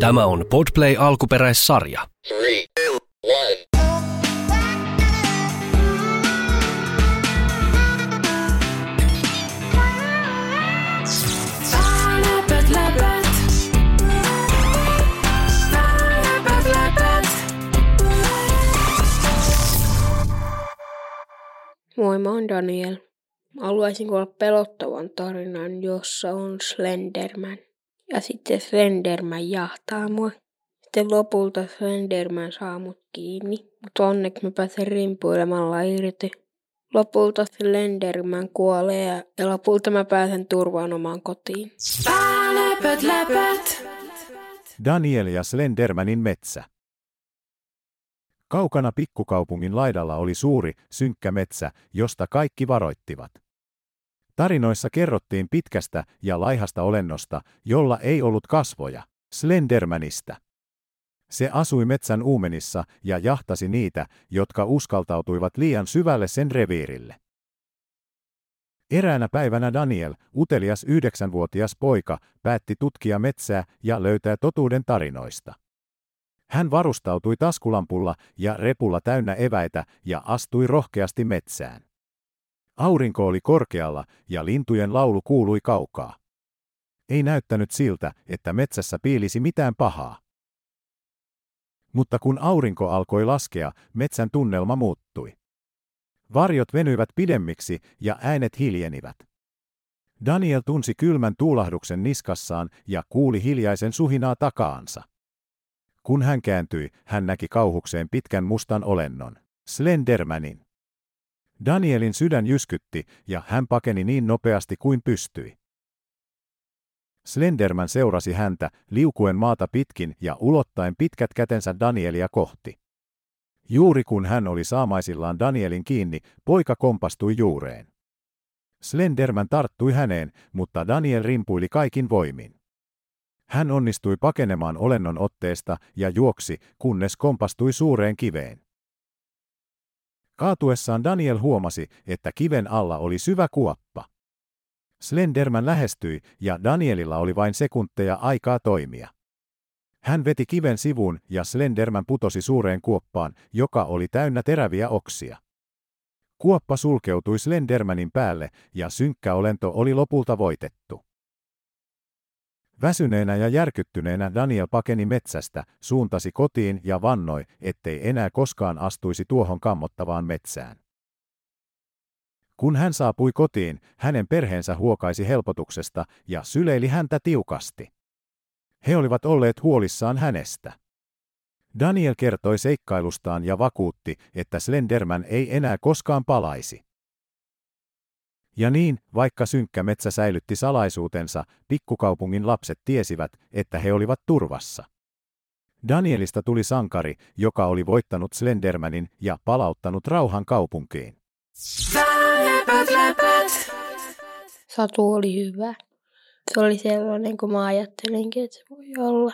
Tämä on Podplay alkuperäissarja. Three, two. Moi, mä oon Daniel. Haluaisin kuulla pelottavan tarinan, jossa on Slenderman. Ja sitten Slenderman jahtaa mua. Sitten lopulta Slenderman saa mut kiinni, mutta onneksi mä pääsen rimpuilemalla irti. Lopulta Slenderman kuolee ja, ja lopulta mä pääsen turvaan omaan kotiin. Läpät, läpät. Daniel ja Slendermanin metsä. Kaukana pikkukaupungin laidalla oli suuri, synkkä metsä, josta kaikki varoittivat. Tarinoissa kerrottiin pitkästä ja laihasta olennosta, jolla ei ollut kasvoja, Slendermanista. Se asui metsän uumenissa ja jahtasi niitä, jotka uskaltautuivat liian syvälle sen reviirille. Eräänä päivänä Daniel, utelias yhdeksänvuotias poika, päätti tutkia metsää ja löytää totuuden tarinoista. Hän varustautui taskulampulla ja repulla täynnä eväitä ja astui rohkeasti metsään. Aurinko oli korkealla ja lintujen laulu kuului kaukaa. Ei näyttänyt siltä, että metsässä piilisi mitään pahaa. Mutta kun aurinko alkoi laskea, metsän tunnelma muuttui. Varjot venyivät pidemmiksi ja äänet hiljenivät. Daniel tunsi kylmän tuulahduksen niskassaan ja kuuli hiljaisen suhinaa takaansa. Kun hän kääntyi, hän näki kauhukseen pitkän mustan olennon, Slendermanin. Danielin sydän jyskytti ja hän pakeni niin nopeasti kuin pystyi. Slenderman seurasi häntä liukuen maata pitkin ja ulottaen pitkät kätensä Danielia kohti. Juuri kun hän oli saamaisillaan Danielin kiinni, poika kompastui juureen. Slenderman tarttui häneen, mutta Daniel rimpuili kaikin voimin. Hän onnistui pakenemaan olennon otteesta ja juoksi, kunnes kompastui suureen kiveen. Kaatuessaan Daniel huomasi, että kiven alla oli syvä kuoppa. Slenderman lähestyi ja Danielilla oli vain sekunteja aikaa toimia. Hän veti kiven sivuun ja Slenderman putosi suureen kuoppaan, joka oli täynnä teräviä oksia. Kuoppa sulkeutui Slendermanin päälle ja synkkä olento oli lopulta voitettu. Väsyneenä ja järkyttyneenä Daniel pakeni metsästä, suuntasi kotiin ja vannoi, ettei enää koskaan astuisi tuohon kammottavaan metsään. Kun hän saapui kotiin, hänen perheensä huokaisi helpotuksesta ja syleili häntä tiukasti. He olivat olleet huolissaan hänestä. Daniel kertoi seikkailustaan ja vakuutti, että Slenderman ei enää koskaan palaisi. Ja niin, vaikka synkkä metsä säilytti salaisuutensa, pikkukaupungin lapset tiesivät, että he olivat turvassa. Danielista tuli sankari, joka oli voittanut Slendermanin ja palauttanut rauhan kaupunkiin. Satu oli hyvä. Se oli sellainen kuin mä ajattelinkin, että se voi olla.